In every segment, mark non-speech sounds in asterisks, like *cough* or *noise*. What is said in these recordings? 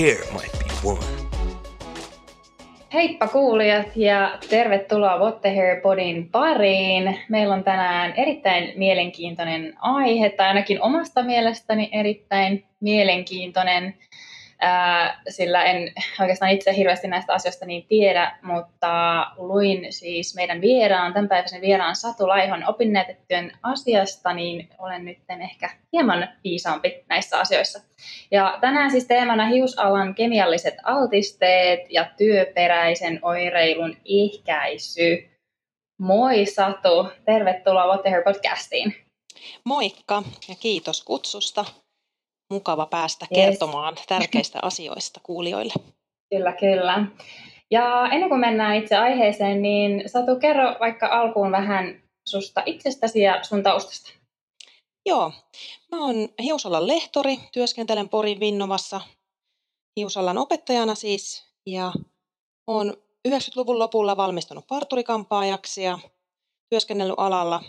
99 problems, and here might be one. Heippa kuulijat ja tervetuloa What the Hair Podin pariin. Meillä on tänään erittäin mielenkiintoinen aihe, tai ainakin omasta mielestäni erittäin mielenkiintoinen sillä en oikeastaan itse hirveästi näistä asioista niin tiedä, mutta luin siis meidän vieraan, tämänpäiväisen vieraan Satu Laihon opinnäytettyön asiasta, niin olen nyt ehkä hieman viisaampi näissä asioissa. Ja tänään siis teemana hiusalan kemialliset altisteet ja työperäisen oireilun ehkäisy. Moi Satu, tervetuloa What the podcastiin. Moikka ja kiitos kutsusta mukava päästä yes. kertomaan tärkeistä *laughs* asioista kuulijoille. Kyllä, kyllä. Ja ennen kuin mennään itse aiheeseen, niin Satu, kerro vaikka alkuun vähän susta itsestäsi ja sun taustasta. Joo, mä oon Hiusalan lehtori, työskentelen Porin Vinnovassa Hiusalan opettajana siis, ja oon 90-luvun lopulla valmistunut parturikampaajaksi ja työskennellyt alalla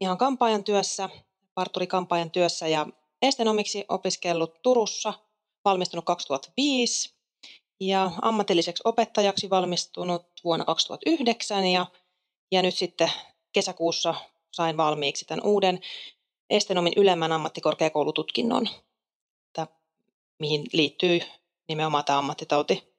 ihan kampaajan työssä, parturikampaajan työssä ja estenomiksi opiskellut Turussa, valmistunut 2005 ja ammatilliseksi opettajaksi valmistunut vuonna 2009 ja, ja nyt sitten kesäkuussa sain valmiiksi tämän uuden Estenomin ylemmän ammattikorkeakoulututkinnon, mihin liittyy nimenomaan tämä ammattitauti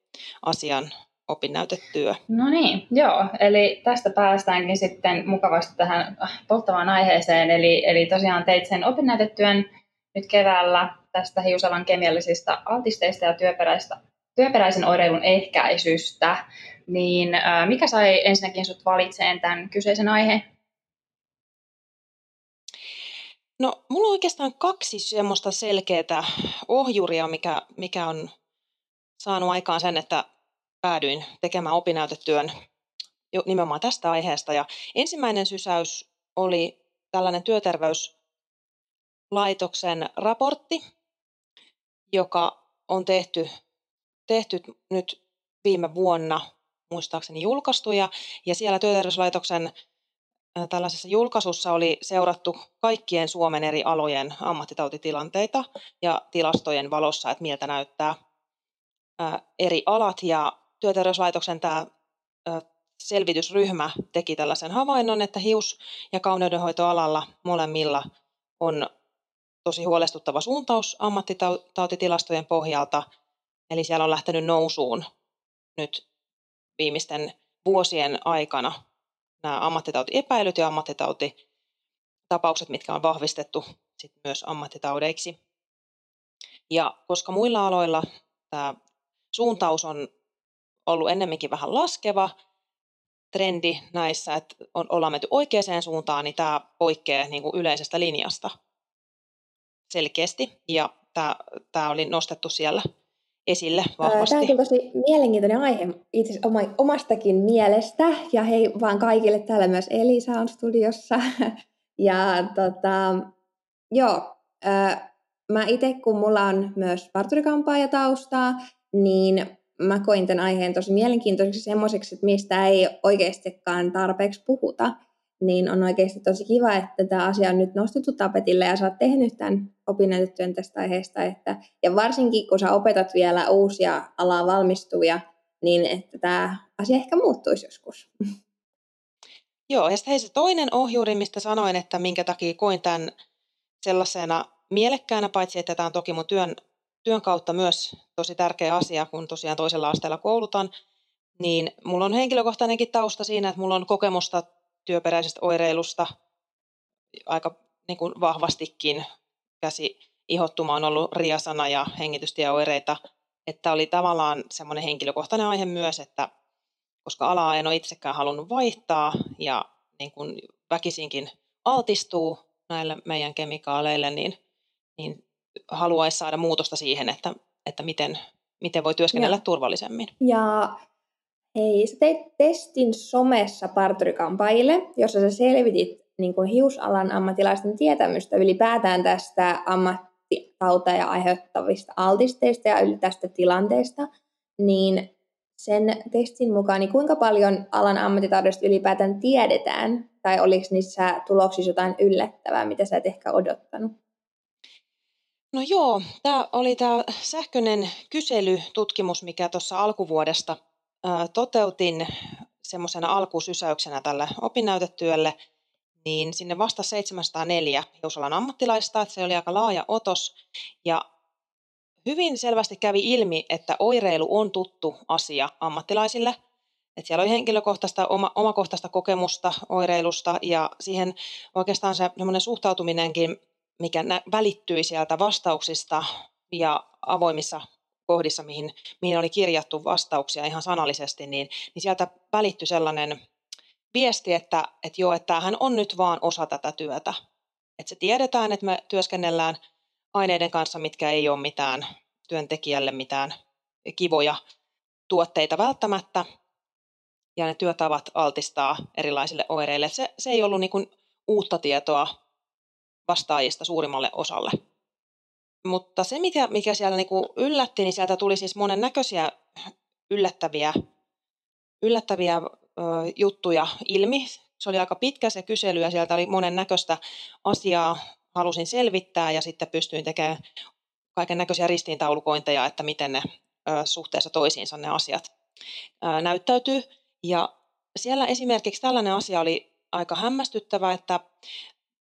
asian opinnäytetyö. No niin, joo. Eli tästä päästäänkin sitten mukavasti tähän polttavaan aiheeseen. Eli, eli tosiaan teit sen opinnäytetyön nyt keväällä tästä hiusalan kemiallisista altisteista ja työperäistä, työperäisen oireilun ehkäisystä, niin mikä sai ensinnäkin sut valitseen tämän kyseisen aiheen? No, mulla on oikeastaan kaksi semmoista selkeää ohjuria, mikä, mikä on saanut aikaan sen, että päädyin tekemään opinnäytetyön nimenomaan tästä aiheesta. Ja ensimmäinen sysäys oli tällainen työterveys laitoksen raportti, joka on tehty, tehty nyt viime vuonna muistaakseni julkaistu. Ja, ja siellä työterveyslaitoksen tällaisessa julkaisussa oli seurattu kaikkien Suomen eri alojen ammattitautitilanteita ja tilastojen valossa, että miltä näyttää eri alat. Ja työterveyslaitoksen tämä selvitysryhmä teki tällaisen havainnon, että hius- ja kauneudenhoitoalalla molemmilla on tosi huolestuttava suuntaus ammattitautitilastojen pohjalta. Eli siellä on lähtenyt nousuun nyt viimeisten vuosien aikana nämä ammattitautiepäilyt ja ammattitautitapaukset, mitkä on vahvistettu sit myös ammattitaudeiksi. Ja koska muilla aloilla tämä suuntaus on ollut ennemminkin vähän laskeva trendi näissä, että on, ollaan menty oikeaan suuntaan, niin tämä poikkeaa niin kuin yleisestä linjasta selkeästi ja tämä, tämä oli nostettu siellä esille vahvasti. Tämä onkin tosi mielenkiintoinen aihe itse omastakin mielestä ja hei vaan kaikille täällä myös Elisa on studiossa. *laughs* Ja tota, joo, mä itse kun mulla on myös parturikampaaja taustaa, niin mä koin tämän aiheen tosi mielenkiintoiseksi semmoiseksi, että mistä ei oikeastikaan tarpeeksi puhuta niin on oikeasti tosi kiva, että tämä asia on nyt nostettu tapetille ja sä oot tehnyt tämän opinnäytetyön tästä aiheesta. Että, ja varsinkin kun sä opetat vielä uusia alaa valmistuvia, niin että tämä asia ehkä muuttuisi joskus. Joo, ja sitten se toinen ohjuri, mistä sanoin, että minkä takia koin tämän sellaisena mielekkäänä, paitsi että tämä on toki mun työn, työn kautta myös tosi tärkeä asia, kun tosiaan toisella asteella koulutan, niin mulla on henkilökohtainenkin tausta siinä, että mulla on kokemusta työperäisestä oireilusta aika niin kuin vahvastikin käsi ihottuma on ollut riasana ja hengitystieoireita, että oli tavallaan semmoinen henkilökohtainen aihe myös, että koska alaa en ole itsekään halunnut vaihtaa ja niin kuin väkisinkin altistuu näille meidän kemikaaleille, niin, niin haluaisi saada muutosta siihen, että, että miten, miten voi työskennellä ja. turvallisemmin. Ja Hei, sä teit testin somessa parturikampaajille, jossa sä selvitit niin kuin hiusalan ammattilaisten tietämystä ylipäätään tästä ammattitauteja aiheuttavista altisteista ja yli tästä tilanteesta, niin sen testin mukaan, niin kuinka paljon alan ammattitaudesta ylipäätään tiedetään, tai oliko niissä tuloksissa jotain yllättävää, mitä sä et ehkä odottanut? No joo, tämä oli tämä sähköinen kyselytutkimus, mikä tuossa alkuvuodesta toteutin semmoisena alkusysäyksenä tälle opinnäytetyölle, niin sinne vasta 704 hiusalan ammattilaista, että se oli aika laaja otos. Ja hyvin selvästi kävi ilmi, että oireilu on tuttu asia ammattilaisille. Että siellä oli henkilökohtaista, oma, omakohtaista kokemusta oireilusta ja siihen oikeastaan se suhtautuminenkin, mikä nä, välittyi sieltä vastauksista ja avoimissa kohdissa, mihin, mihin oli kirjattu vastauksia ihan sanallisesti, niin, niin sieltä välittyi sellainen viesti, että, että joo, että tämähän on nyt vaan osa tätä työtä. Että se tiedetään, että me työskennellään aineiden kanssa, mitkä ei ole mitään työntekijälle mitään kivoja tuotteita välttämättä, ja ne työtavat altistaa erilaisille oireille. Se, se ei ollut niin uutta tietoa vastaajista suurimmalle osalle. Mutta se, mikä, mikä siellä niin kuin yllätti, niin sieltä tuli siis monen näköisiä yllättäviä, yllättäviä ö, juttuja ilmi. Se oli aika pitkä se kysely ja sieltä oli monen näköistä asiaa halusin selvittää ja sitten pystyin tekemään kaiken näköisiä ristiintaulukointeja, että miten ne ö, suhteessa toisiinsa ne asiat ö, näyttäytyy. Ja siellä esimerkiksi tällainen asia oli aika hämmästyttävä, että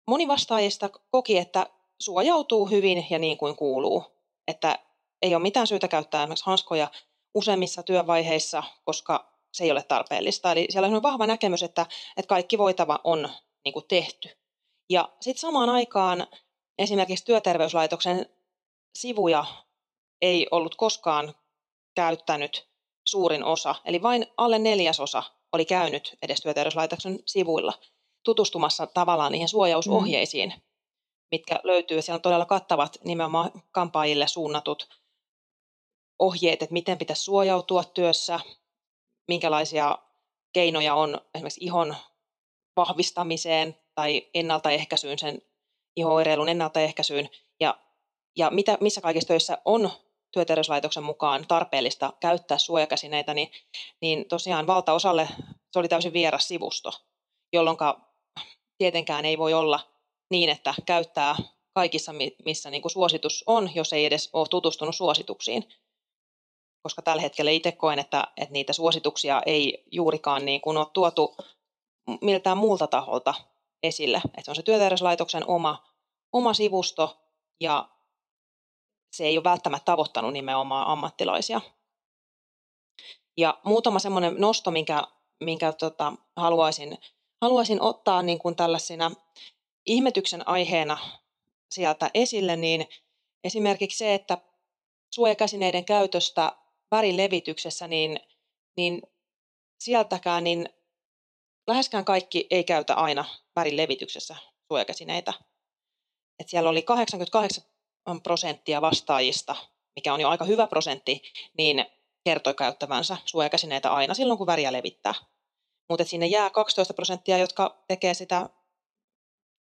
moni vastaajista koki, että suojautuu hyvin ja niin kuin kuuluu. Että ei ole mitään syytä käyttää esimerkiksi hanskoja useimmissa työvaiheissa, koska se ei ole tarpeellista. Eli siellä on vahva näkemys, että, että kaikki voitava on niin kuin tehty. Ja sitten samaan aikaan esimerkiksi työterveyslaitoksen sivuja ei ollut koskaan käyttänyt suurin osa, eli vain alle neljäsosa oli käynyt edes työterveyslaitoksen sivuilla tutustumassa tavallaan niihin suojausohjeisiin, mm. Mitkä löytyy. Siellä on todella kattavat nimenomaan kampaajille suunnatut ohjeet, että miten pitäisi suojautua työssä, minkälaisia keinoja on esimerkiksi ihon vahvistamiseen tai ennaltaehkäisyyn, sen ihoireilun ennaltaehkäisyyn ja, ja mitä, missä kaikissa töissä on työterveyslaitoksen mukaan tarpeellista käyttää suojakäsineitä, niin, niin tosiaan valtaosalle se oli täysin vieras sivusto, jolloin tietenkään ei voi olla niin, että käyttää kaikissa, missä niin kuin suositus on, jos ei edes ole tutustunut suosituksiin. Koska tällä hetkellä itse koen, että, että niitä suosituksia ei juurikaan niin kuin ole tuotu miltään muulta taholta esille. Että se on se työterveyslaitoksen oma, oma sivusto ja se ei ole välttämättä tavoittanut nimenomaan ammattilaisia. Ja muutama semmoinen nosto, minkä, minkä tota, haluaisin, haluaisin ottaa niin kuin tällaisina ihmetyksen aiheena sieltä esille, niin esimerkiksi se, että suojakäsineiden käytöstä värilevityksessä, niin, niin sieltäkään niin läheskään kaikki ei käytä aina värilevityksessä suojakäsineitä. Et siellä oli 88 prosenttia vastaajista, mikä on jo aika hyvä prosentti, niin kertoi käyttävänsä suojakäsineitä aina silloin, kun väriä levittää. Mutta sinne jää 12 prosenttia, jotka tekee sitä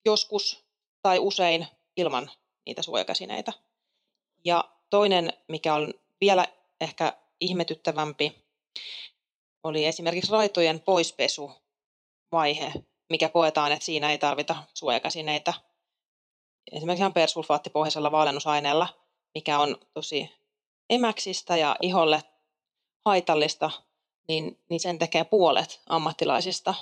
joskus tai usein ilman niitä suojakäsineitä. Ja toinen, mikä on vielä ehkä ihmetyttävämpi, oli esimerkiksi raitojen poispesu vaihe, mikä koetaan, että siinä ei tarvita suojakäsineitä esimerkiksi ihan persulfaattipohjaisella vaalennusaineella, mikä on tosi emäksistä ja iholle haitallista, niin, niin sen tekee puolet ammattilaisista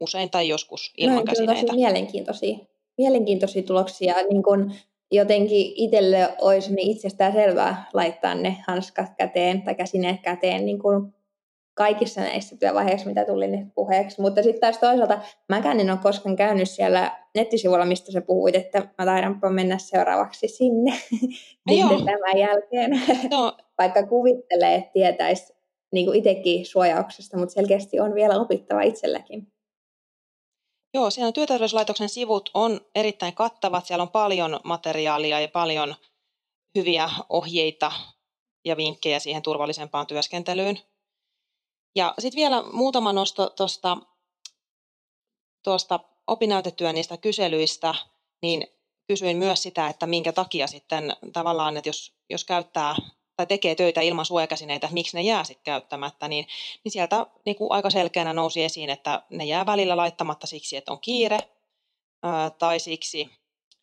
usein tai joskus ilman no, käsineitä. Tosi mielenkiintoisia, mielenkiintoisia tuloksia. Niin kun jotenkin itselle olisi niin itsestään selvää laittaa ne hanskat käteen tai käsineet käteen niin kun kaikissa näissä työvaiheissa, mitä tuli nyt puheeksi. Mutta sitten taas toisaalta mäkään en ole koskaan käynyt siellä nettisivuilla, mistä sä puhuit, että mä taidanpa mennä seuraavaksi sinne *laughs* *laughs* tämän jälkeen. *laughs* No. Vaikka kuvittelee, että tietäisi niin itsekin suojauksesta, mutta selkeästi on vielä opittava itselläkin. Joo, siellä työterveyslaitoksen sivut on erittäin kattavat. Siellä on paljon materiaalia ja paljon hyviä ohjeita ja vinkkejä siihen turvallisempaan työskentelyyn. Ja sitten vielä muutama nosto tuosta tuosta opinnäytetyön niistä kyselyistä, niin kysyin myös sitä, että minkä takia sitten tavallaan, että jos, jos käyttää tai tekee töitä ilman suojakäsineitä, miksi ne jää sitten käyttämättä, niin, niin sieltä niin kuin aika selkeänä nousi esiin, että ne jää välillä laittamatta siksi, että on kiire ää, tai siksi,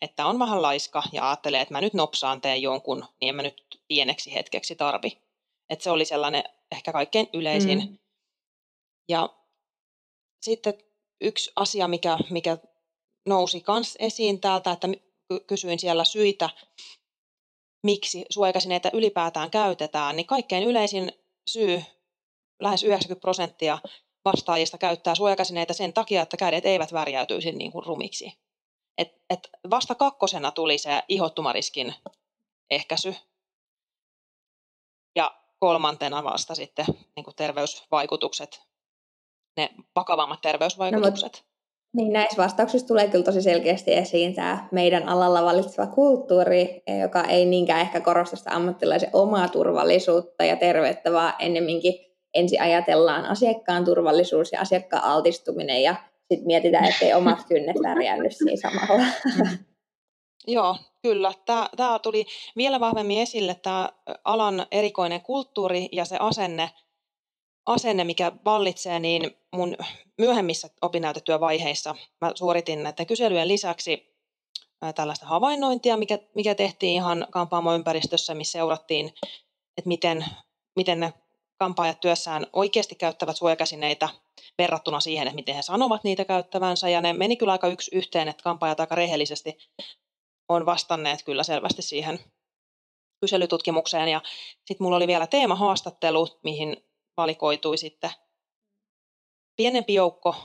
että on vähän laiska ja ajattelee, että mä nyt nopsaan teen jonkun, niin en mä nyt pieneksi hetkeksi tarvi. Että se oli sellainen ehkä kaikkein yleisin. Mm. Ja sitten yksi asia, mikä, mikä nousi myös esiin täältä, että kysyin siellä syitä, miksi suojakäsineitä ylipäätään käytetään, niin kaikkein yleisin syy, lähes 90 prosenttia vastaajista käyttää suojakäsineitä sen takia, että kädet eivät värjäytyisi niin kuin rumiksi. Et, et vasta kakkosena tuli se ihottumariskin ehkäisy. Ja kolmantena vasta sitten niin kuin terveysvaikutukset, ne vakavammat terveysvaikutukset. No, niin näissä vastauksissa tulee kyllä tosi selkeästi esiin tämä meidän alalla valitseva kulttuuri, joka ei niinkään ehkä korosta sitä ammattilaisen omaa turvallisuutta ja terveyttä, vaan ennemminkin ensin ajatellaan asiakkaan turvallisuus ja asiakkaan altistuminen ja sitten mietitään, ettei omat kynnet värjännyt siinä samalla. *laughs* Joo, kyllä. Tämä, tämä tuli vielä vahvemmin esille, tämä alan erikoinen kulttuuri ja se asenne, asenne mikä vallitsee, niin mun myöhemmissä opinnäytetyövaiheissa mä suoritin näiden kyselyjen lisäksi tällaista havainnointia, mikä, mikä tehtiin ihan kampaamoympäristössä, missä seurattiin, että miten, miten ne kampaajat työssään oikeasti käyttävät suojakäsineitä verrattuna siihen, että miten he sanovat niitä käyttävänsä. Ja ne meni kyllä aika yksi yhteen, että kampaajat aika rehellisesti on vastanneet kyllä selvästi siihen kyselytutkimukseen. Ja sitten mulla oli vielä teemahaastattelu, mihin valikoitui sitten pienempi joukko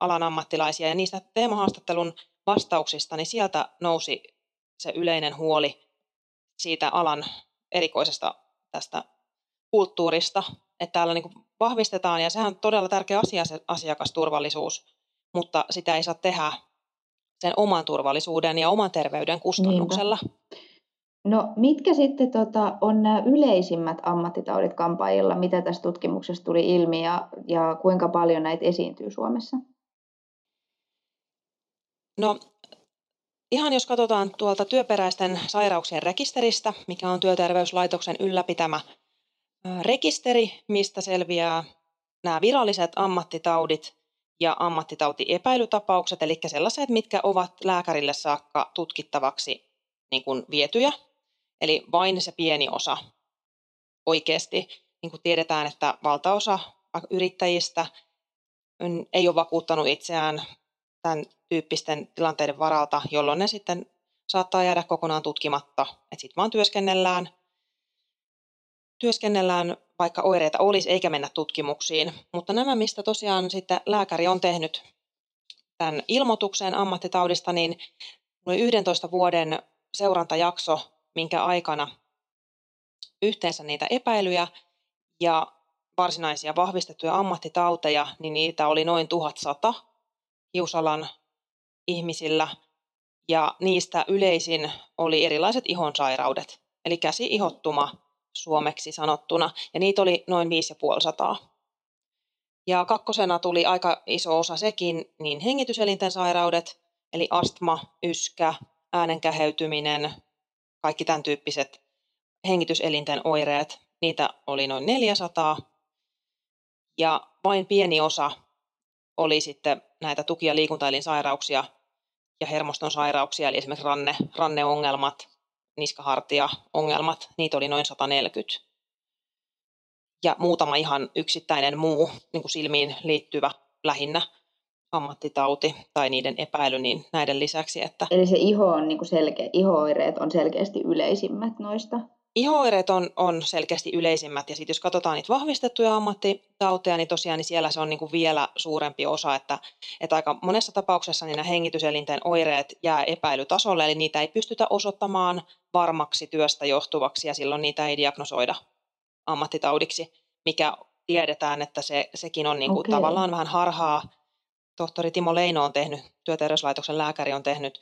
alan ammattilaisia. Ja niistä teemahaastattelun vastauksista, niin sieltä nousi se yleinen huoli siitä alan erikoisesta tästä kulttuurista, että täällä niin vahvistetaan, ja sehän on todella tärkeä asia se asiakasturvallisuus, mutta sitä ei saa tehdä sen oman turvallisuuden ja oman terveyden kustannuksella. Niinpä. No mitkä sitten tota, on nämä yleisimmät ammattitaudit kampaajilla, mitä tässä tutkimuksessa tuli ilmi ja, ja kuinka paljon näitä esiintyy Suomessa? No ihan jos katsotaan tuolta työperäisten sairauksien rekisteristä, mikä on työterveyslaitoksen ylläpitämä rekisteri, mistä selviää nämä viralliset ammattitaudit ja ammattitautiepäilytapaukset, eli sellaiset, mitkä ovat lääkärille saakka tutkittavaksi niin kuin vietyjä. Eli vain se pieni osa oikeasti. Niin kuin tiedetään, että valtaosa yrittäjistä ei ole vakuuttanut itseään tämän tyyppisten tilanteiden varalta, jolloin ne sitten saattaa jäädä kokonaan tutkimatta. Että sitten vaan työskennellään työskennellään, vaikka oireita olisi, eikä mennä tutkimuksiin. Mutta nämä, mistä tosiaan sitten lääkäri on tehnyt tämän ilmoituksen ammattitaudista, niin oli 11 vuoden seurantajakso, minkä aikana yhteensä niitä epäilyjä ja varsinaisia vahvistettuja ammattitauteja, niin niitä oli noin 1100 hiusalan ihmisillä. Ja niistä yleisin oli erilaiset ihonsairaudet, eli käsi-ihottuma, suomeksi sanottuna, ja niitä oli noin 5500. Ja kakkosena tuli aika iso osa sekin, niin hengityselinten sairaudet, eli astma, yskä, äänenkäheytyminen, kaikki tämän tyyppiset hengityselinten oireet, niitä oli noin 400. Ja vain pieni osa oli sitten näitä tuki- ja liikuntaelinsairauksia ja hermoston sairauksia, eli esimerkiksi ranne, ranneongelmat, niskahartia-ongelmat, niitä oli noin 140. Ja muutama ihan yksittäinen muu niin kuin silmiin liittyvä lähinnä ammattitauti tai niiden epäily niin näiden lisäksi. Että Eli se iho on niin kuin selkeä, iho-oireet on selkeästi yleisimmät noista? Iho-oireet on, on selkeästi yleisimmät ja sitten jos katsotaan niitä vahvistettuja ammattitauteja, niin tosiaan niin siellä se on niin kuin vielä suurempi osa, että, että aika monessa tapauksessa niin nämä hengityselinten oireet jää epäilytasolle, eli niitä ei pystytä osoittamaan varmaksi työstä johtuvaksi ja silloin niitä ei diagnosoida ammattitaudiksi, mikä tiedetään, että se, sekin on niin kuin okay. tavallaan vähän harhaa. Tohtori Timo Leino on tehnyt, työterveyslaitoksen lääkäri on tehnyt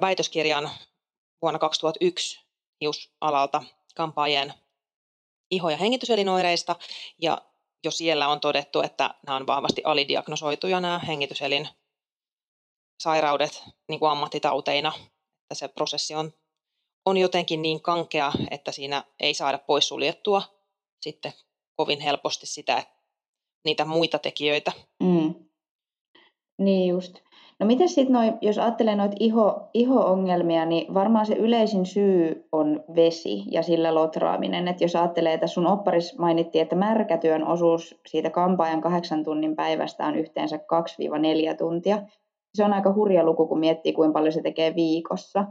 väitöskirjan vuonna 2001 hiusalalta kampaajien iho- ja hengityselinoireista, ja jo siellä on todettu, että nämä on vahvasti alidiagnosoituja nämä hengityselin sairaudet niin kuin ammattitauteina, että se prosessi on, on jotenkin niin kankea, että siinä ei saada poissuljettua sitten kovin helposti sitä, niitä muita tekijöitä. Mm. Niin just. No miten sitten, jos ajattelee noita iho, iho-ongelmia, niin varmaan se yleisin syy on vesi ja sillä lotraaminen. Et jos ajattelee, että sun opparis mainittiin, että märkätyön osuus siitä kampaajan kahdeksan tunnin päivästä on yhteensä 2-4 tuntia. Se on aika hurja luku, kun miettii, kuinka paljon se tekee viikossa.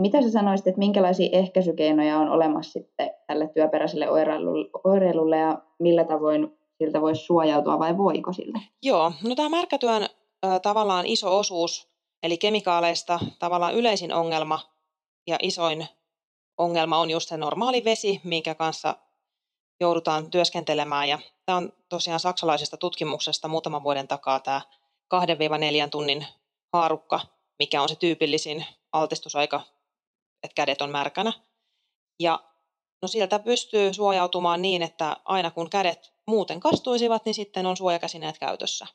Mitä sä sanoisit, että minkälaisia ehkäisykeinoja on olemassa sitten tälle työperäiselle oireilulle ja millä tavoin siltä voisi suojautua vai voiko siltä? Joo, no tämä märkätyön tavallaan iso osuus, eli kemikaaleista tavallaan yleisin ongelma ja isoin ongelma on just se normaali vesi, minkä kanssa joudutaan työskentelemään. Ja tämä on tosiaan saksalaisesta tutkimuksesta muutaman vuoden takaa tämä 2-4 tunnin haarukka, mikä on se tyypillisin altistusaika, että kädet on märkänä. Ja no sieltä pystyy suojautumaan niin, että aina kun kädet muuten kastuisivat, niin sitten on suojakäsineet käytössä.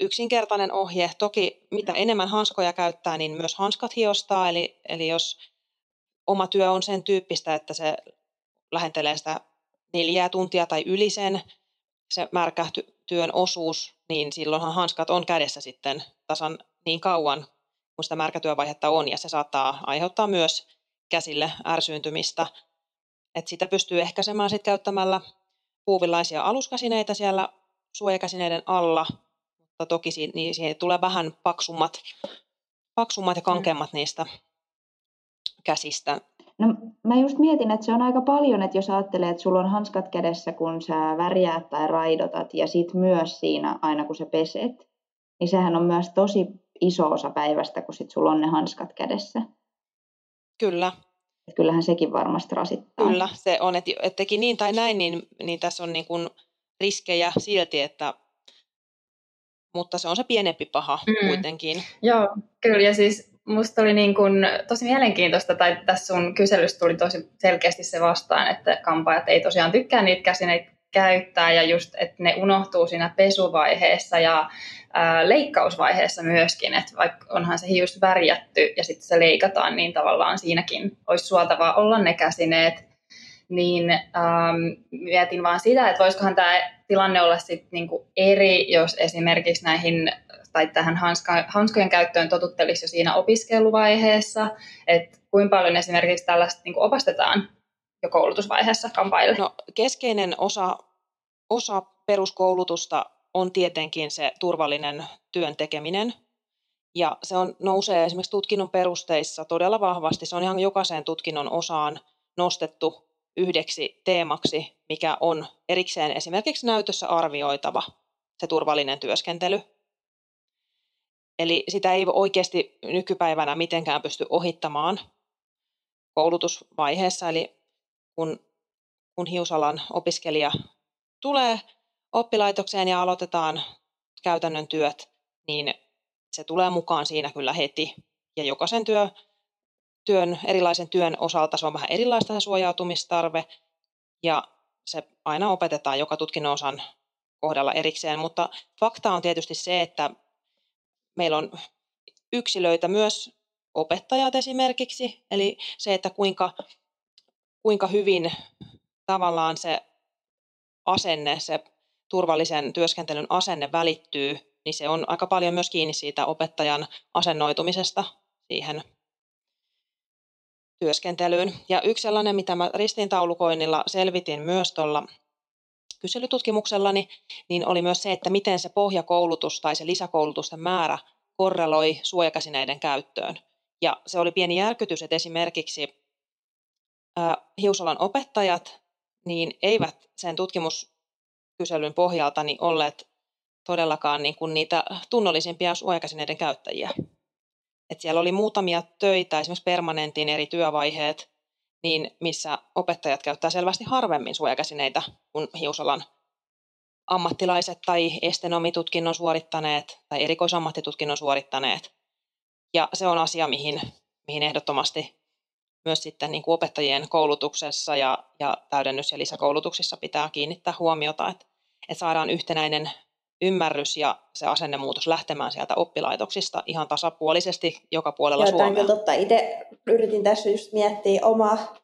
Yksinkertainen ohje. Toki mitä enemmän hanskoja käyttää, niin myös hanskat hiostaa. Eli, eli jos oma työ on sen tyyppistä, että se lähentelee sitä neljää tuntia tai yli sen, se märkä työn osuus, niin silloinhan hanskat on kädessä sitten tasan niin kauan, kun sitä märkätyövaihetta on, ja se saattaa aiheuttaa myös käsille ärsyyntymistä. Et sitä pystyy ehkäisemään sitten käyttämällä puuvillaisia aluskäsineitä siellä suojakäsineiden alla, mutta toki siihen, niin siihen tulee vähän paksummat, paksummat ja mm. kankeammat niistä käsistä. No mä just mietin, että se on aika paljon, että jos ajattelee, että sulla on hanskat kädessä, kun sä värjäät tai raidotat ja sit myös siinä aina kun sä peset, niin sehän on myös tosi iso osa päivästä, kun sit sulla on ne hanskat kädessä. Kyllä. Että kyllähän sekin varmasti rasittaa. Kyllä, se on, että, että teki niin tai näin, niin, niin tässä on niin kuin riskejä silti, että mutta se on se pienempi paha mm. kuitenkin. Joo, kyllä. Ja siis musta oli niin kuin tosi mielenkiintoista, tai tässä sun kyselystä tuli tosi selkeästi se vastaan, että kampaajat ei tosiaan tykkää niitä käsineitä käyttää ja just, että ne unohtuu siinä pesuvaiheessa ja ää, leikkausvaiheessa myöskin, että vaikka onhan se hius värjätty ja sitten se leikataan, niin tavallaan siinäkin olisi suotavaa olla ne käsineet, niin ähm, mietin vaan sitä, että voisikohan tämä tilanne olla sitten niinku eri, jos esimerkiksi näihin tai tähän hanska, hanskojen käyttöön totuttelisi jo siinä opiskeluvaiheessa, että kuinka paljon esimerkiksi tällaista niinku opastetaan jo koulutusvaiheessa kampaille? No, keskeinen osa, osa peruskoulutusta on tietenkin se turvallinen työn tekeminen. Ja se on, nousee esimerkiksi tutkinnon perusteissa todella vahvasti. Se on ihan jokaiseen tutkinnon osaan nostettu yhdeksi teemaksi, mikä on erikseen esimerkiksi näytössä arvioitava se turvallinen työskentely. Eli sitä ei oikeasti nykypäivänä mitenkään pysty ohittamaan koulutusvaiheessa. Eli kun, kun hiusalan opiskelija tulee oppilaitokseen ja aloitetaan käytännön työt, niin se tulee mukaan siinä kyllä heti. Ja jokaisen työ, työn, erilaisen työn osalta se on vähän erilaista se suojautumistarve, ja se aina opetetaan joka tutkinnon osan kohdalla erikseen, mutta fakta on tietysti se, että meillä on yksilöitä myös opettajat esimerkiksi, eli se, että kuinka, kuinka hyvin tavallaan se asenne, se turvallisen työskentelyn asenne välittyy, niin se on aika paljon myös kiinni siitä opettajan asennoitumisesta siihen työskentelyyn. Ja yksi sellainen, mitä mä ristiintaulukoinnilla selvitin myös tuolla kyselytutkimuksellani, niin oli myös se, että miten se pohjakoulutus tai se lisäkoulutusten määrä korreloi suojakäsineiden käyttöön. Ja se oli pieni järkytys, että esimerkiksi hiusalan opettajat niin eivät sen tutkimuskyselyn pohjalta niin olleet todellakaan niin kuin niitä tunnollisimpia suojakäsineiden käyttäjiä. Et siellä oli muutamia töitä, esimerkiksi permanentin eri työvaiheet, niin missä opettajat käyttää selvästi harvemmin suojakäsineitä kuin hiusalan ammattilaiset tai estenomitutkinnon suorittaneet tai erikoisammattitutkinnon suorittaneet. Ja se on asia, mihin, mihin ehdottomasti myös sitten niin kuin opettajien koulutuksessa ja, ja täydennys- ja lisäkoulutuksissa pitää kiinnittää huomiota, että, että saadaan yhtenäinen ymmärrys ja se asennemuutos lähtemään sieltä oppilaitoksista ihan tasapuolisesti joka puolella Joo, Suomea. Totta. Itse yritin tässä just miettiä omaa,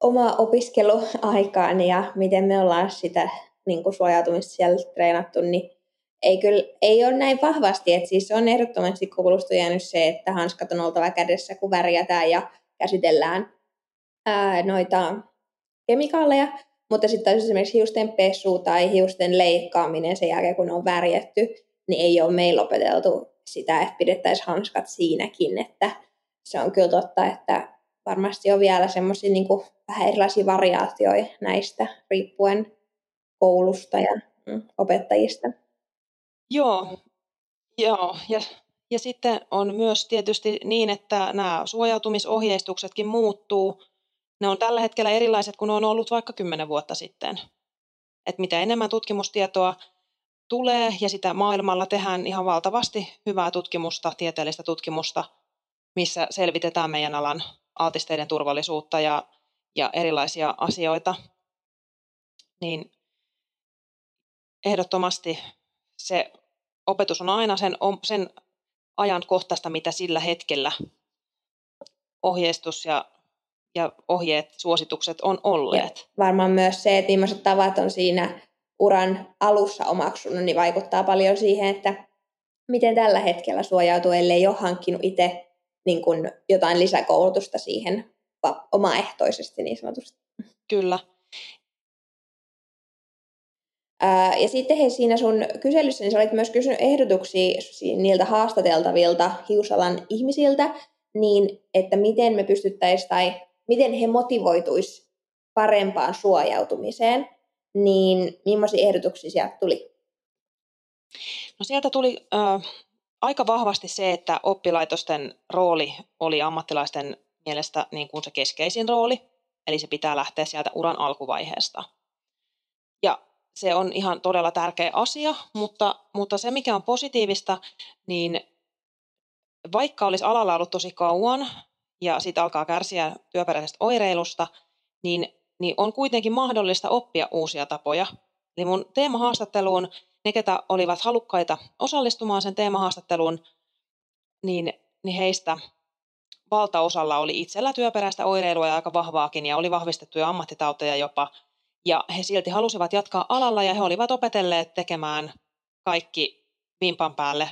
omaa opiskeluaikaani ja miten me ollaan sitä niin kuin suojautumista siellä treenattu, niin ei, kyllä, ei ole näin vahvasti, että siis on ehdottomasti koulusta jäänyt se, että hanskat on oltava kädessä, kun värjätään ja käsitellään ää, noita kemikaaleja, mutta sitten esimerkiksi hiusten pesu tai hiusten leikkaaminen sen jälkeen, kun ne on värjätty, niin ei ole meillä opeteltu sitä, että pidettäisiin hanskat siinäkin, että se on kyllä totta, että varmasti on vielä semmoisia niin vähän erilaisia variaatioita näistä riippuen koulusta ja mm, opettajista. Joo, joo. Ja, ja sitten on myös tietysti niin, että nämä suojautumisohjeistuksetkin muuttuu. Ne on tällä hetkellä erilaiset kuin ne on ollut vaikka kymmenen vuotta sitten. Et mitä enemmän tutkimustietoa tulee ja sitä maailmalla tehdään ihan valtavasti hyvää tutkimusta, tieteellistä tutkimusta, missä selvitetään meidän alan altisteiden turvallisuutta ja, ja erilaisia asioita, niin ehdottomasti se opetus on aina sen, sen ajankohtaista, mitä sillä hetkellä ohjeistus ja, ja ohjeet, suositukset on olleet. Ja varmaan myös se, että millaiset tavat on siinä uran alussa omaksunut, niin vaikuttaa paljon siihen, että miten tällä hetkellä suojautuu, ellei ole hankkinut itse niin kuin jotain lisäkoulutusta siihen omaehtoisesti niin sanotusti. Kyllä. ja sitten he siinä sun kyselyssä, niin sä olit myös kysynyt ehdotuksia niiltä haastateltavilta hiusalan ihmisiltä, niin että miten me pystyttäisiin tai miten he motivoituis parempaan suojautumiseen, niin millaisia ehdotuksia sieltä tuli? No sieltä tuli äh, aika vahvasti se, että oppilaitosten rooli oli ammattilaisten mielestä niin kuin se keskeisin rooli, eli se pitää lähteä sieltä uran alkuvaiheesta. Ja se on ihan todella tärkeä asia, mutta, mutta se mikä on positiivista, niin vaikka olisi alalla ollut tosi kauan ja siitä alkaa kärsiä työperäisestä oireilusta, niin, niin on kuitenkin mahdollista oppia uusia tapoja. Eli mun teemahaastatteluun ne, ketä olivat halukkaita osallistumaan sen teemahaastatteluun, niin, niin heistä valtaosalla oli itsellä työperäistä oireilua ja aika vahvaakin ja oli vahvistettuja ammattitauteja jopa. Ja he silti halusivat jatkaa alalla ja he olivat opetelleet tekemään kaikki vimpan päälle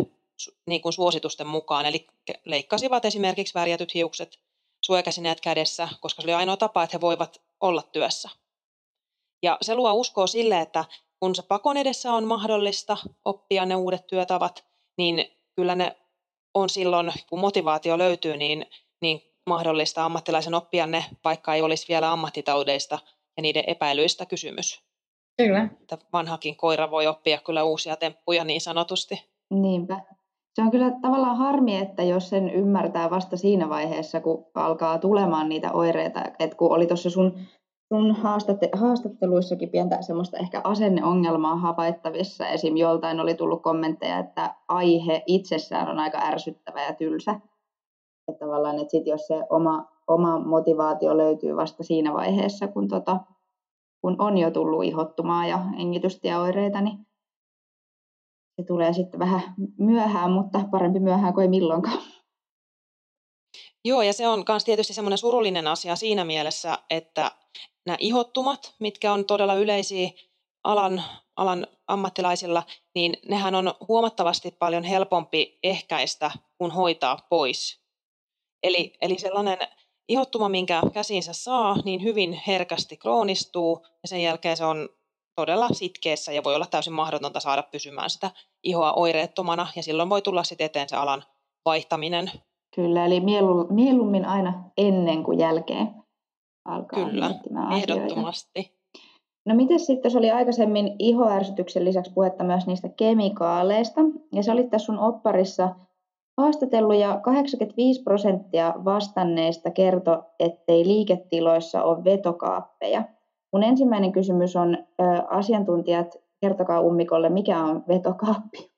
niin kuin suositusten mukaan. Eli leikkasivat esimerkiksi värjätyt hiukset, suojakäsineet kädessä, koska se oli ainoa tapa, että he voivat olla työssä. Ja se luo uskoa sille, että kun se pakon edessä on mahdollista oppia ne uudet työtavat, niin kyllä ne on silloin, kun motivaatio löytyy, niin, niin mahdollista ammattilaisen oppia ne, vaikka ei olisi vielä ammattitaudeista ja niiden epäilyistä kysymys. Kyllä. Että vanhakin koira voi oppia kyllä uusia temppuja niin sanotusti. Niinpä. Se on kyllä tavallaan harmi, että jos sen ymmärtää vasta siinä vaiheessa, kun alkaa tulemaan niitä oireita. Että kun oli tuossa sun sun haastatte, haastatteluissakin pientä semmoista ehkä asenneongelmaa havaittavissa. Esim. joltain oli tullut kommentteja, että aihe itsessään on aika ärsyttävä ja tylsä. Että tavallaan, että sit jos se oma, oma motivaatio löytyy vasta siinä vaiheessa, kun, tota, kun on jo tullut ihottumaa ja hengitystieoireita, niin se tulee sitten vähän myöhään, mutta parempi myöhään kuin ei milloinkaan. Joo, ja se on myös tietysti semmoinen surullinen asia siinä mielessä, että nämä ihottumat, mitkä on todella yleisiä alan, alan ammattilaisilla, niin nehän on huomattavasti paljon helpompi ehkäistä kuin hoitaa pois. Eli, eli sellainen ihottuma, minkä käsiinsä saa, niin hyvin herkästi kroonistuu ja sen jälkeen se on todella sitkeessä ja voi olla täysin mahdotonta saada pysymään sitä ihoa oireettomana ja silloin voi tulla sitten eteen se alan vaihtaminen. Kyllä, eli mieluummin aina ennen kuin jälkeen alkaa Kyllä, ehdottomasti. No miten sitten, se oli aikaisemmin ihoärsytyksen lisäksi puhetta myös niistä kemikaaleista, ja se oli tässä sun opparissa haastatellut, ja 85 prosenttia vastanneista kertoi, ettei liiketiloissa ole vetokaappeja. Mun ensimmäinen kysymys on, asiantuntijat, kertokaa ummikolle, mikä on vetokaappi?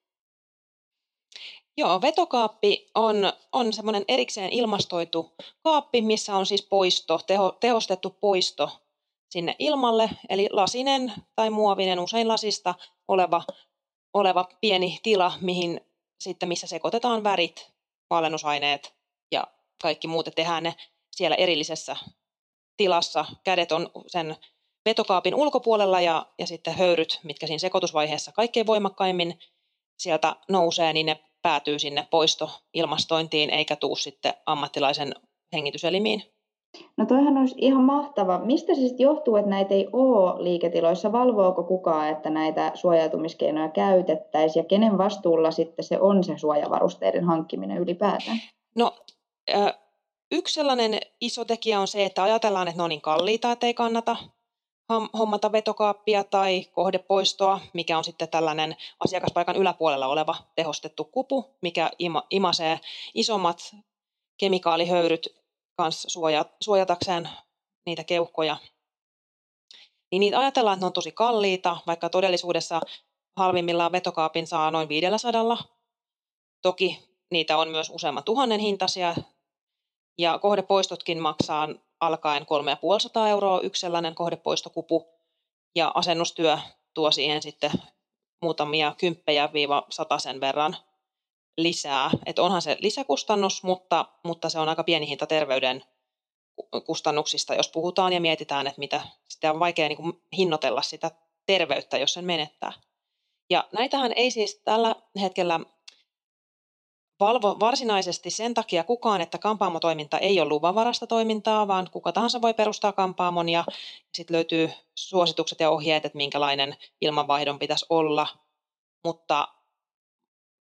Joo, vetokaappi on, on semmoinen erikseen ilmastoitu kaappi, missä on siis poisto, teho, tehostettu poisto sinne ilmalle, eli lasinen tai muovinen, usein lasista oleva, oleva pieni tila, mihin sitten missä sekoitetaan värit, valennusaineet ja kaikki muut, tehdään ne siellä erillisessä tilassa. Kädet on sen vetokaapin ulkopuolella ja, ja sitten höyryt, mitkä siinä sekoitusvaiheessa kaikkein voimakkaimmin sieltä nousee, niin ne päätyy sinne poistoilmastointiin eikä tuu sitten ammattilaisen hengityselimiin. No toihan olisi ihan mahtava. Mistä se sitten johtuu, että näitä ei ole liiketiloissa? Valvooko kukaan, että näitä suojautumiskeinoja käytettäisiin ja kenen vastuulla sitten se on se suojavarusteiden hankkiminen ylipäätään? No yksi sellainen iso tekijä on se, että ajatellaan, että ne on niin kalliita, että ei kannata hommata vetokaappia tai kohdepoistoa, mikä on sitten tällainen asiakaspaikan yläpuolella oleva tehostettu kupu, mikä ima, imasee isommat kemikaalihöyryt kanssa suojatakseen niitä keuhkoja. Niin niitä ajatellaan, että ne on tosi kalliita, vaikka todellisuudessa halvimmillaan vetokaapin saa noin 500. Toki niitä on myös useamman tuhannen hintaisia, ja kohdepoistotkin maksaa alkaen 3500 euroa yksi sellainen kohdepoistokupu, ja asennustyö tuo siihen sitten muutamia kymppejä viiva sen verran lisää. Et onhan se lisäkustannus, mutta, mutta se on aika pieni hinta terveyden kustannuksista, jos puhutaan ja mietitään, että mitä, sitä on vaikea niin kuin hinnoitella sitä terveyttä, jos sen menettää. Ja näitähän ei siis tällä hetkellä valvo varsinaisesti sen takia kukaan, että kampaamotoiminta ei ole luvanvarasta toimintaa, vaan kuka tahansa voi perustaa kampaamon ja sitten löytyy suositukset ja ohjeet, että minkälainen ilmanvaihdon pitäisi olla. Mutta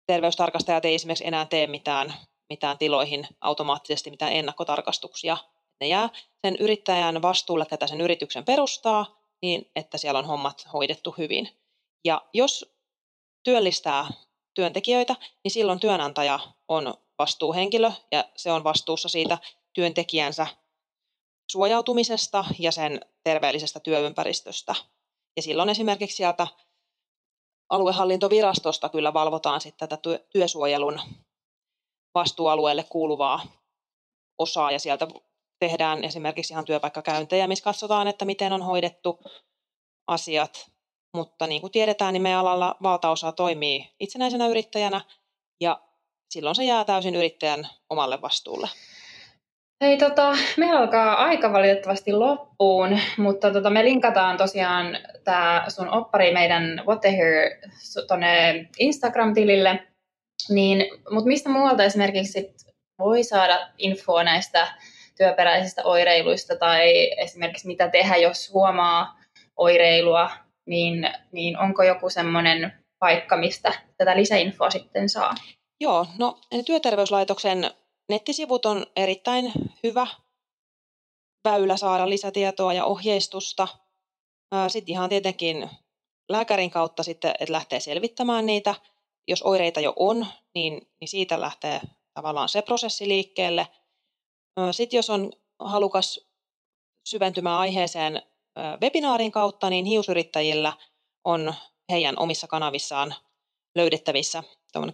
terveystarkastajat ei esimerkiksi enää tee mitään, mitään tiloihin automaattisesti mitään ennakkotarkastuksia. Ne jää sen yrittäjän vastuulle, ketä sen yrityksen perustaa, niin että siellä on hommat hoidettu hyvin. Ja jos työllistää työntekijöitä, niin silloin työnantaja on vastuuhenkilö ja se on vastuussa siitä työntekijänsä suojautumisesta ja sen terveellisestä työympäristöstä. Ja silloin esimerkiksi sieltä aluehallintovirastosta kyllä valvotaan sitten tätä työsuojelun vastuualueelle kuuluvaa osaa ja sieltä tehdään esimerkiksi ihan työpaikkakäyntejä, missä katsotaan, että miten on hoidettu asiat. Mutta niin kuin tiedetään, niin meidän alalla valtaosa toimii itsenäisenä yrittäjänä ja silloin se jää täysin yrittäjän omalle vastuulle. Hei, tota, me alkaa aika valitettavasti loppuun, mutta tota, me linkataan tosiaan tämä sun oppari meidän What the tuonne Instagram-tilille. Niin, mutta mistä muualta esimerkiksi sit voi saada infoa näistä työperäisistä oireiluista tai esimerkiksi mitä tehdä, jos huomaa oireilua, niin, niin onko joku semmoinen paikka, mistä tätä lisäinfoa sitten saa? Joo, no työterveyslaitoksen Nettisivut on erittäin hyvä väylä saada lisätietoa ja ohjeistusta. Sitten ihan tietenkin lääkärin kautta sitten, että lähtee selvittämään niitä. Jos oireita jo on, niin, niin siitä lähtee tavallaan se prosessi liikkeelle. Sitten jos on halukas syventymään aiheeseen webinaarin kautta, niin hiusyrittäjillä on heidän omissa kanavissaan löydettävissä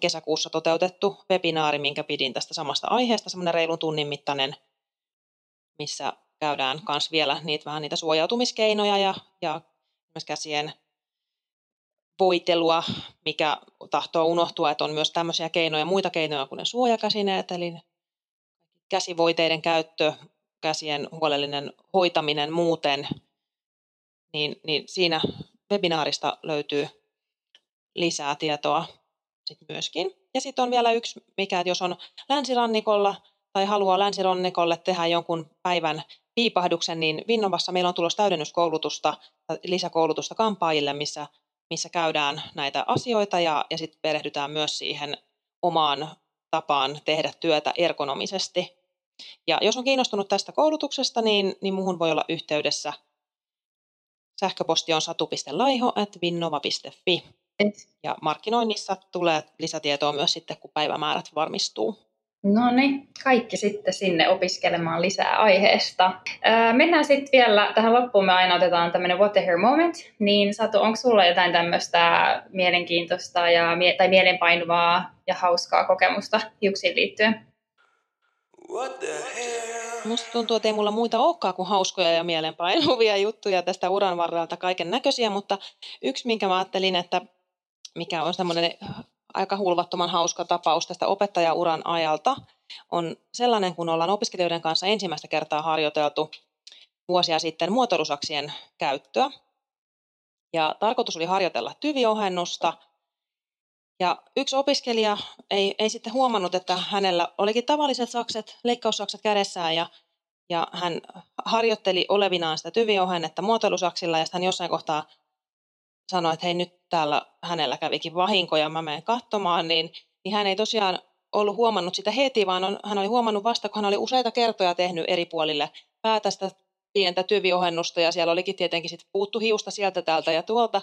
kesäkuussa toteutettu webinaari, minkä pidin tästä samasta aiheesta, semmoinen reilun tunnin mittainen, missä käydään myös vielä niitä, vähän niitä suojautumiskeinoja ja, ja myös käsien voitelua, mikä tahtoo unohtua, että on myös tämmöisiä keinoja, muita keinoja kuin ne suojakäsineet, eli käsivoiteiden käyttö, käsien huolellinen hoitaminen muuten, niin, niin siinä webinaarista löytyy lisää tietoa sit myöskin. Ja sitten on vielä yksi, mikä, jos on länsirannikolla tai haluaa länsirannikolle tehdä jonkun päivän piipahduksen, niin Vinnovassa meillä on tulossa täydennyskoulutusta, lisäkoulutusta kampaajille, missä, missä käydään näitä asioita ja, ja sitten perehdytään myös siihen omaan tapaan tehdä työtä ergonomisesti. Ja jos on kiinnostunut tästä koulutuksesta, niin, niin muuhun voi olla yhteydessä. Sähköposti on satu.laiho.vinnova.fi. Ja markkinoinnissa tulee lisätietoa myös sitten, kun päivämäärät varmistuu. No niin, kaikki sitten sinne opiskelemaan lisää aiheesta. Öö, mennään sitten vielä tähän loppuun. Me aina otetaan tämmöinen What the Hair Moment. Niin Satu, onko sulla jotain tämmöistä mielenkiintoista ja, tai mielenpainuvaa ja hauskaa kokemusta hiuksiin liittyen? What the hell? Musta tuntuu, että ei mulla muita olekaan kuin hauskoja ja mielenpainuvia juttuja tästä uran varrelta kaiken näköisiä, mutta yksi, minkä mä ajattelin, että mikä on semmoinen aika hulvattoman hauska tapaus tästä opettajauran ajalta, on sellainen, kun ollaan opiskelijoiden kanssa ensimmäistä kertaa harjoiteltu vuosia sitten muotoilusaksien käyttöä. Ja tarkoitus oli harjoitella tyviohennusta. Ja yksi opiskelija ei, ei sitten huomannut, että hänellä olikin tavalliset sakset, leikkaussakset kädessään ja, ja hän harjoitteli olevinaan sitä tyviohennetta muotoilusaksilla ja hän jossain kohtaa sanoi, että hei nyt täällä hänellä kävikin vahinko ja mä menen katsomaan, niin, niin hän ei tosiaan ollut huomannut sitä heti, vaan on, hän oli huomannut vasta, kun hän oli useita kertoja tehnyt eri puolille päätä sitä pientä tyviohennusta ja siellä olikin tietenkin sitten puuttu hiusta sieltä täältä ja tuolta.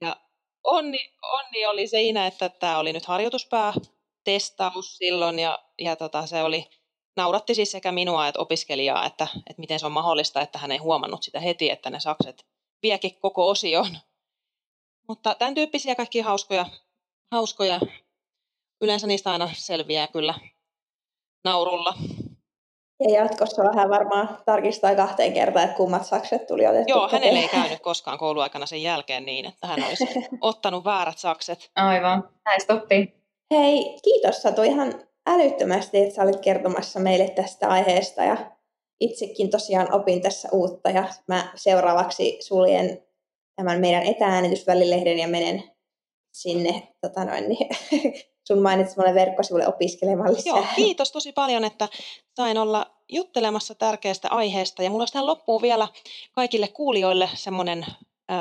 Ja onni, onni oli siinä, että tämä oli nyt harjoituspää testaus silloin ja, ja tota, se oli, nauratti siis sekä minua että opiskelijaa, että, että miten se on mahdollista, että hän ei huomannut sitä heti, että ne sakset viekin koko osion. Mutta tämän tyyppisiä kaikki hauskoja, hauskoja. Yleensä niistä aina selviää kyllä naurulla. Ja jatkossa vähän varmaan tarkistaa kahteen kertaan, että kummat sakset tuli otettu. Joo, hänelle ei käynyt koskaan kouluaikana sen jälkeen niin, että hän olisi *laughs* ottanut väärät sakset. Aivan, näistä oppii. Hei, kiitos Satu ihan älyttömästi, että sä olit kertomassa meille tästä aiheesta ja itsekin tosiaan opin tässä uutta ja mä seuraavaksi suljen tämän meidän etääänitysvälilehden ja menen sinne tota noin, niin, *laughs* sun mainitsemalle verkkosivulle opiskelemaan lisää. Joo, kiitos tosi paljon, että sain olla juttelemassa tärkeästä aiheesta. Ja mulla olisi tähän loppuun vielä kaikille kuulijoille semmoinen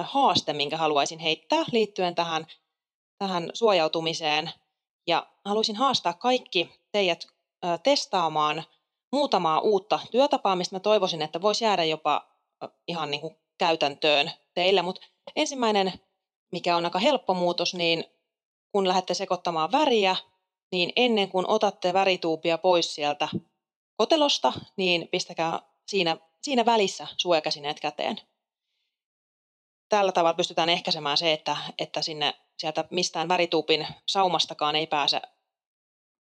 haaste, minkä haluaisin heittää liittyen tähän, tähän suojautumiseen. Ja haluaisin haastaa kaikki teidät testaamaan muutamaa uutta työtapaa, mistä mä toivoisin, että voisi jäädä jopa ihan niin kuin käytäntöön teille. Mutta ensimmäinen, mikä on aika helppo muutos, niin kun lähdette sekoittamaan väriä, niin ennen kuin otatte värituupia pois sieltä kotelosta, niin pistäkää siinä, siinä välissä suojakäsineet käteen. Tällä tavalla pystytään ehkäisemään se, että, että sinne sieltä mistään värituupin saumastakaan ei pääse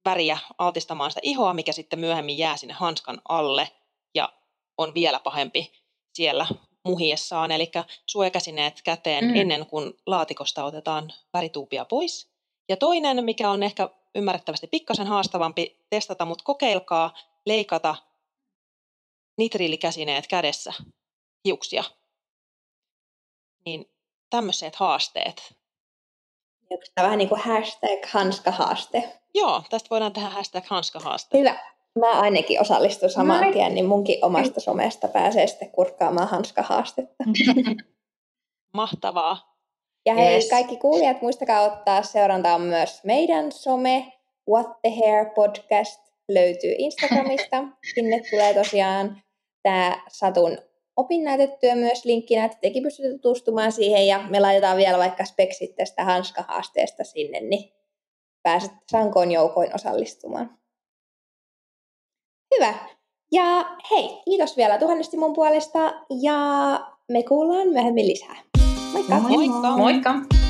väriä altistamaan sitä ihoa, mikä sitten myöhemmin jää sinne hanskan alle ja on vielä pahempi siellä muhiessaan. Eli suojakäsineet käteen mm. ennen kuin laatikosta otetaan värituupia pois. Ja toinen, mikä on ehkä ymmärrettävästi pikkasen haastavampi testata, mutta kokeilkaa leikata nitriilikäsineet kädessä hiuksia. Niin tämmöiset haasteet. Onko tämä vähän niin kuin hashtag hanskahaaste? Joo, tästä voidaan tehdä hashtag hanskahaaste. Hyvä. Mä ainakin osallistun saman Noin. tien, niin munkin omasta somesta pääsee sitten kurkkaamaan hanskahaastetta. *laughs* Mahtavaa. Ja hei, yes. kaikki kuulijat, muistakaa ottaa seurantaan myös meidän some, What the Hair podcast löytyy Instagramista. *laughs* Sinne tulee tosiaan tämä Satun opinnäytetyö myös linkkinä, että tekin pystytte tutustumaan siihen ja me laitetaan vielä vaikka speksit tästä hanskahaasteesta sinne, niin pääset sankoon joukoin osallistumaan. Hyvä. Ja hei, kiitos vielä tuhannesti mun puolesta ja me kuullaan myöhemmin lisää. Moikka! Moikka! Moikka! What